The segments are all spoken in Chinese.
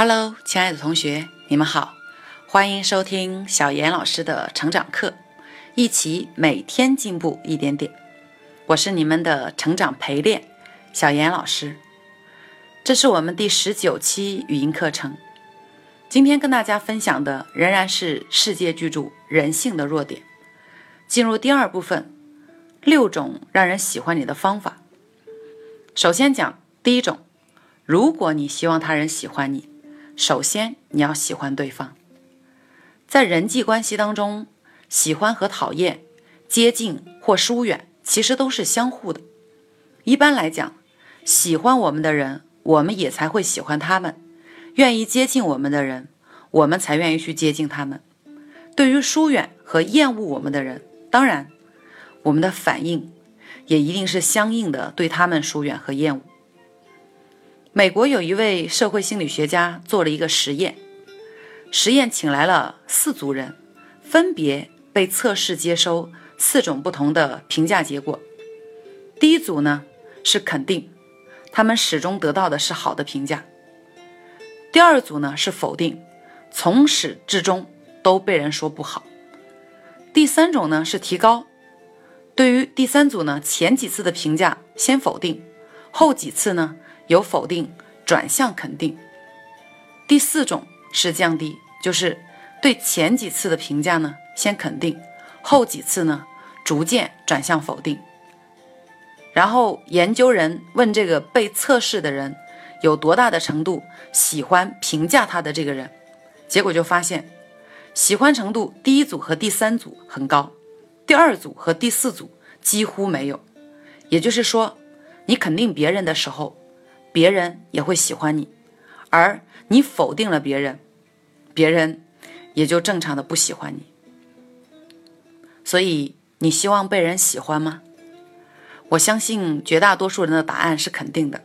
Hello，亲爱的同学，你们好，欢迎收听小严老师的成长课，一起每天进步一点点。我是你们的成长陪练小严老师，这是我们第十九期语音课程。今天跟大家分享的仍然是世界巨著《人性的弱点》，进入第二部分，六种让人喜欢你的方法。首先讲第一种，如果你希望他人喜欢你。首先，你要喜欢对方。在人际关系当中，喜欢和讨厌、接近或疏远，其实都是相互的。一般来讲，喜欢我们的人，我们也才会喜欢他们；愿意接近我们的人，我们才愿意去接近他们。对于疏远和厌恶我们的人，当然，我们的反应也一定是相应的，对他们疏远和厌恶。美国有一位社会心理学家做了一个实验，实验请来了四组人，分别被测试接收四种不同的评价结果。第一组呢是肯定，他们始终得到的是好的评价；第二组呢是否定，从始至终都被人说不好；第三种呢是提高，对于第三组呢前几次的评价先否定，后几次呢。由否定转向肯定。第四种是降低，就是对前几次的评价呢先肯定，后几次呢逐渐转向否定。然后研究人问这个被测试的人有多大的程度喜欢评价他的这个人，结果就发现喜欢程度第一组和第三组很高，第二组和第四组几乎没有。也就是说，你肯定别人的时候。别人也会喜欢你，而你否定了别人，别人也就正常的不喜欢你。所以，你希望被人喜欢吗？我相信绝大多数人的答案是肯定的。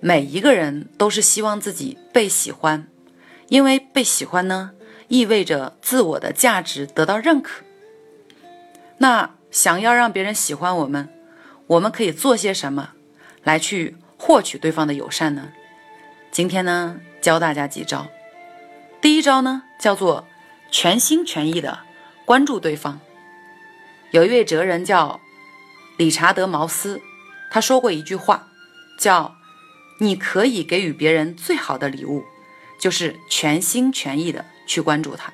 每一个人都是希望自己被喜欢，因为被喜欢呢，意味着自我的价值得到认可。那想要让别人喜欢我们，我们可以做些什么来去？获取对方的友善呢？今天呢，教大家几招。第一招呢，叫做全心全意的关注对方。有一位哲人叫理查德·毛斯，他说过一句话，叫“你可以给予别人最好的礼物，就是全心全意的去关注他。”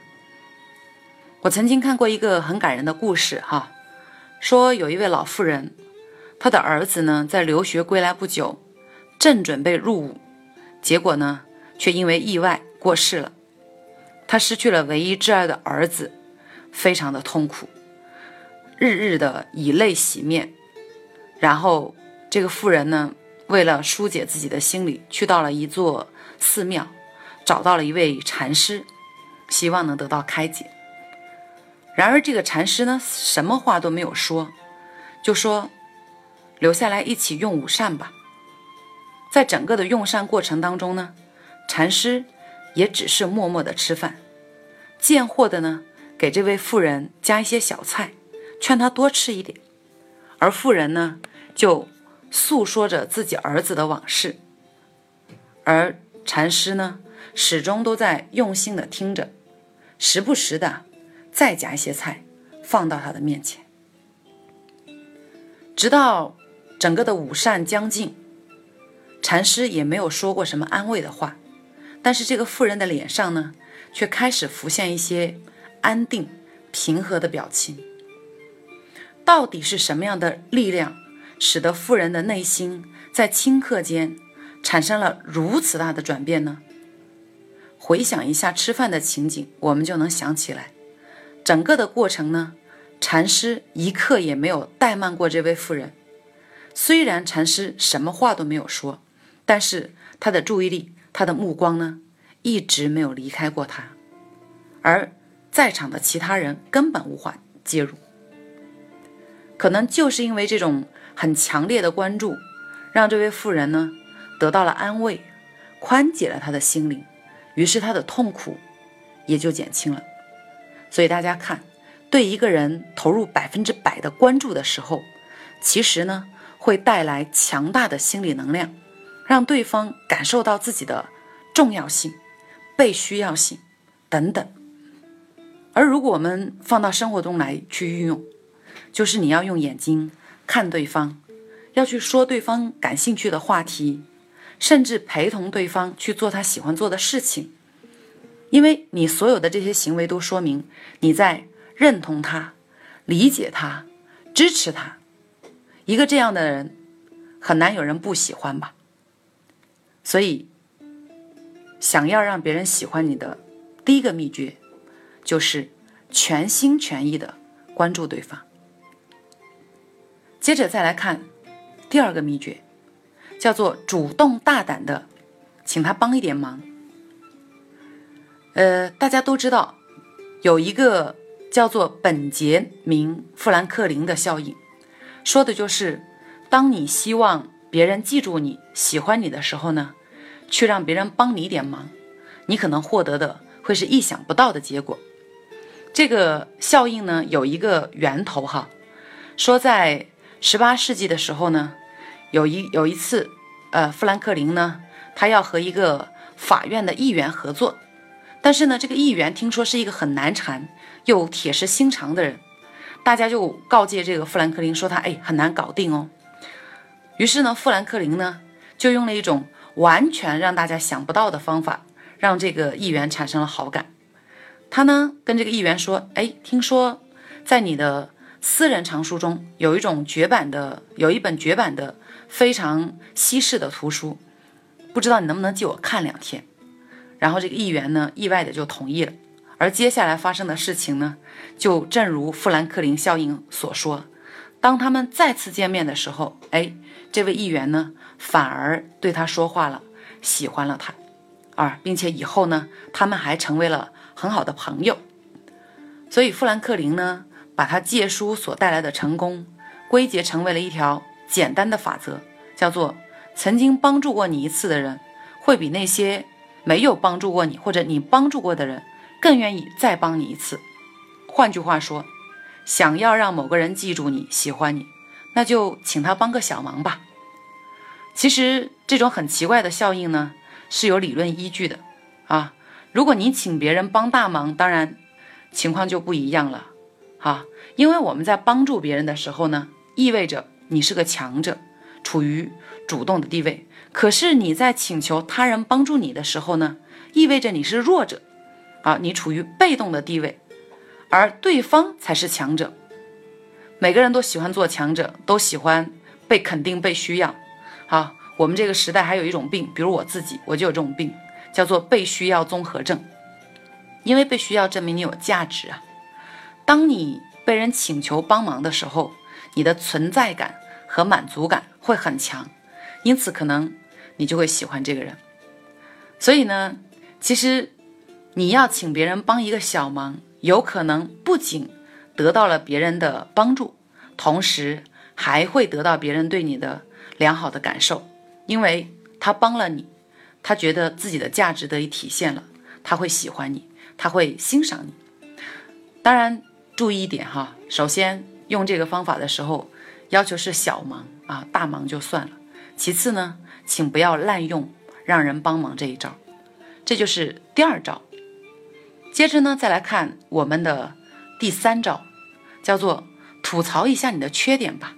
我曾经看过一个很感人的故事，哈，说有一位老妇人，她的儿子呢，在留学归来不久。正准备入伍，结果呢，却因为意外过世了。他失去了唯一挚爱的儿子，非常的痛苦，日日的以泪洗面。然后这个妇人呢，为了疏解自己的心理，去到了一座寺庙，找到了一位禅师，希望能得到开解。然而这个禅师呢，什么话都没有说，就说留下来一起用午膳吧。在整个的用膳过程当中呢，禅师也只是默默的吃饭，见货的呢给这位妇人加一些小菜，劝她多吃一点，而妇人呢就诉说着自己儿子的往事，而禅师呢始终都在用心的听着，时不时的再夹一些菜放到他的面前，直到整个的午膳将近。禅师也没有说过什么安慰的话，但是这个妇人的脸上呢，却开始浮现一些安定、平和的表情。到底是什么样的力量，使得妇人的内心在顷刻间产生了如此大的转变呢？回想一下吃饭的情景，我们就能想起来，整个的过程呢，禅师一刻也没有怠慢过这位妇人。虽然禅师什么话都没有说。但是他的注意力，他的目光呢，一直没有离开过他，而在场的其他人根本无法介入。可能就是因为这种很强烈的关注，让这位妇人呢得到了安慰，宽解了他的心灵，于是他的痛苦也就减轻了。所以大家看，对一个人投入百分之百的关注的时候，其实呢会带来强大的心理能量。让对方感受到自己的重要性、被需要性等等。而如果我们放到生活中来去运用，就是你要用眼睛看对方，要去说对方感兴趣的话题，甚至陪同对方去做他喜欢做的事情，因为你所有的这些行为都说明你在认同他、理解他、支持他。一个这样的人，很难有人不喜欢吧？所以，想要让别人喜欢你的第一个秘诀，就是全心全意的关注对方。接着再来看第二个秘诀，叫做主动大胆的请他帮一点忙。呃，大家都知道有一个叫做本杰明·富兰克林的效应，说的就是当你希望别人记住你、喜欢你的时候呢，去让别人帮你一点忙，你可能获得的会是意想不到的结果。这个效应呢，有一个源头哈，说在。十八世纪的时候呢，有一有一次，呃，富兰克林呢，他要和一个法院的议员合作，但是呢，这个议员听说是一个很难缠又铁石心肠的人，大家就告诫这个富兰克林说他哎很难搞定哦。于是呢，富兰克林呢就用了一种完全让大家想不到的方法，让这个议员产生了好感。他呢跟这个议员说，哎，听说在你的。私人藏书中有一种绝版的，有一本绝版的非常稀世的图书，不知道你能不能借我看两天？然后这个议员呢，意外的就同意了。而接下来发生的事情呢，就正如富兰克林效应所说，当他们再次见面的时候，哎，这位议员呢，反而对他说话了，喜欢了他，啊，并且以后呢，他们还成为了很好的朋友。所以富兰克林呢。把他借书所带来的成功归结成为了一条简单的法则，叫做曾经帮助过你一次的人，会比那些没有帮助过你或者你帮助过的人更愿意再帮你一次。换句话说，想要让某个人记住你、喜欢你，那就请他帮个小忙吧。其实这种很奇怪的效应呢，是有理论依据的啊。如果你请别人帮大忙，当然情况就不一样了。啊，因为我们在帮助别人的时候呢，意味着你是个强者，处于主动的地位。可是你在请求他人帮助你的时候呢，意味着你是弱者，啊，你处于被动的地位，而对方才是强者。每个人都喜欢做强者，都喜欢被肯定、被需要。好，我们这个时代还有一种病，比如我自己，我就有这种病，叫做被需要综合症。因为被需要证明你有价值啊。当你被人请求帮忙的时候，你的存在感和满足感会很强，因此可能你就会喜欢这个人。所以呢，其实你要请别人帮一个小忙，有可能不仅得到了别人的帮助，同时还会得到别人对你的良好的感受，因为他帮了你，他觉得自己的价值得以体现了，他会喜欢你，他会欣赏你。当然。注意一点哈，首先用这个方法的时候，要求是小忙啊，大忙就算了。其次呢，请不要滥用让人帮忙这一招，这就是第二招。接着呢，再来看我们的第三招，叫做吐槽一下你的缺点吧。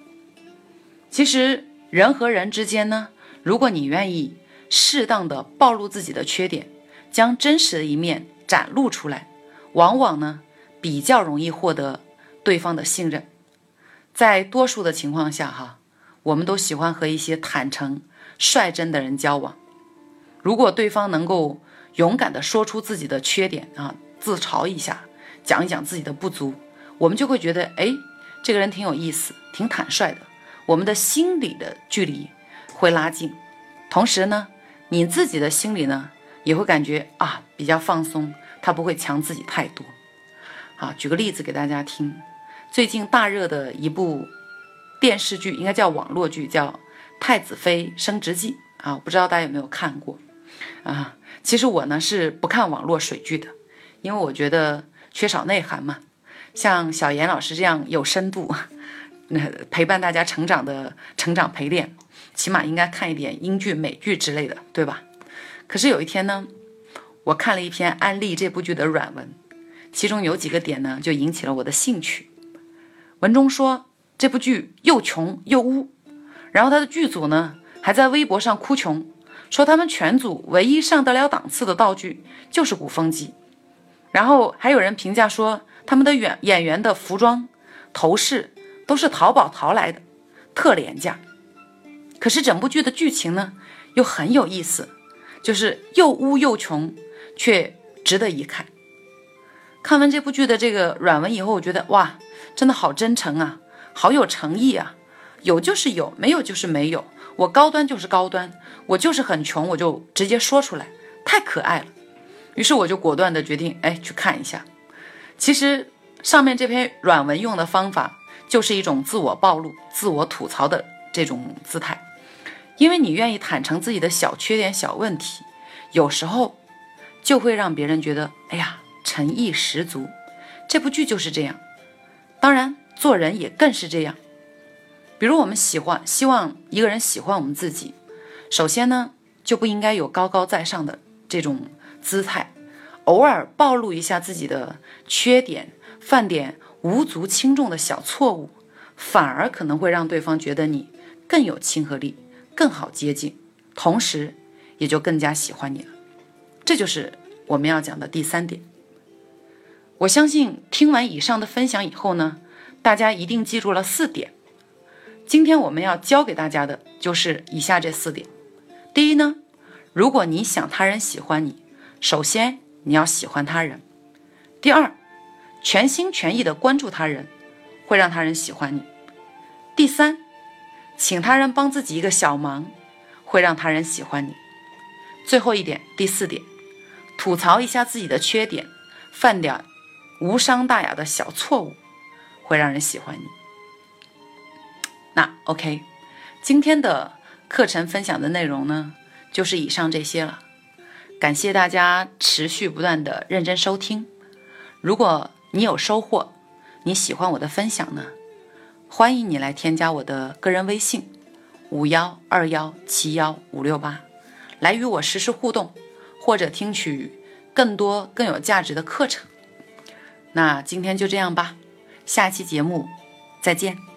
其实人和人之间呢，如果你愿意适当的暴露自己的缺点，将真实的一面展露出来，往往呢。比较容易获得对方的信任，在多数的情况下，哈，我们都喜欢和一些坦诚、率真的人交往。如果对方能够勇敢地说出自己的缺点啊，自嘲一下，讲一讲自己的不足，我们就会觉得，哎，这个人挺有意思，挺坦率的。我们的心理的距离会拉近，同时呢，你自己的心里呢也会感觉啊比较放松，他不会强自己太多。啊，举个例子给大家听，最近大热的一部电视剧，应该叫网络剧，叫《太子妃升职记》啊，不知道大家有没有看过啊？其实我呢是不看网络水剧的，因为我觉得缺少内涵嘛。像小严老师这样有深度，那陪伴大家成长的成长陪练，起码应该看一点英剧、美剧之类的，对吧？可是有一天呢，我看了一篇安利这部剧的软文，其中有几个点呢，就引起了我的兴趣。文中说这部剧又穷又污，然后他的剧组呢还在微博上哭穷，说他们全组唯一上得了档次的道具就是鼓风机，然后还有人评价说他们的演演员的服装、头饰都是淘宝淘来的，特廉价。可是整部剧的剧情呢又很有意思。就是又污又穷，却值得一看。看完这部剧的这个软文以后，我觉得哇，真的好真诚啊，好有诚意啊！有就是有，没有就是没有。我高端就是高端，我就是很穷，我就直接说出来，太可爱了。于是我就果断的决定，哎，去看一下。其实上面这篇软文用的方法，就是一种自我暴露、自我吐槽的这种姿态。因为你愿意坦诚自己的小缺点、小问题，有时候就会让别人觉得，哎呀，诚意十足。这部剧就是这样，当然做人也更是这样。比如我们喜欢、希望一个人喜欢我们自己，首先呢，就不应该有高高在上的这种姿态，偶尔暴露一下自己的缺点，犯点无足轻重的小错误，反而可能会让对方觉得你更有亲和力。更好接近，同时也就更加喜欢你了。这就是我们要讲的第三点。我相信听完以上的分享以后呢，大家一定记住了四点。今天我们要教给大家的就是以下这四点。第一呢，如果你想他人喜欢你，首先你要喜欢他人。第二，全心全意的关注他人，会让他人喜欢你。第三。请他人帮自己一个小忙，会让他人喜欢你。最后一点，第四点，吐槽一下自己的缺点，犯点无伤大雅的小错误，会让人喜欢你。那 OK，今天的课程分享的内容呢，就是以上这些了。感谢大家持续不断的认真收听。如果你有收获，你喜欢我的分享呢？欢迎你来添加我的个人微信五幺二幺七幺五六八，来与我实时互动，或者听取更多更有价值的课程。那今天就这样吧，下期节目再见。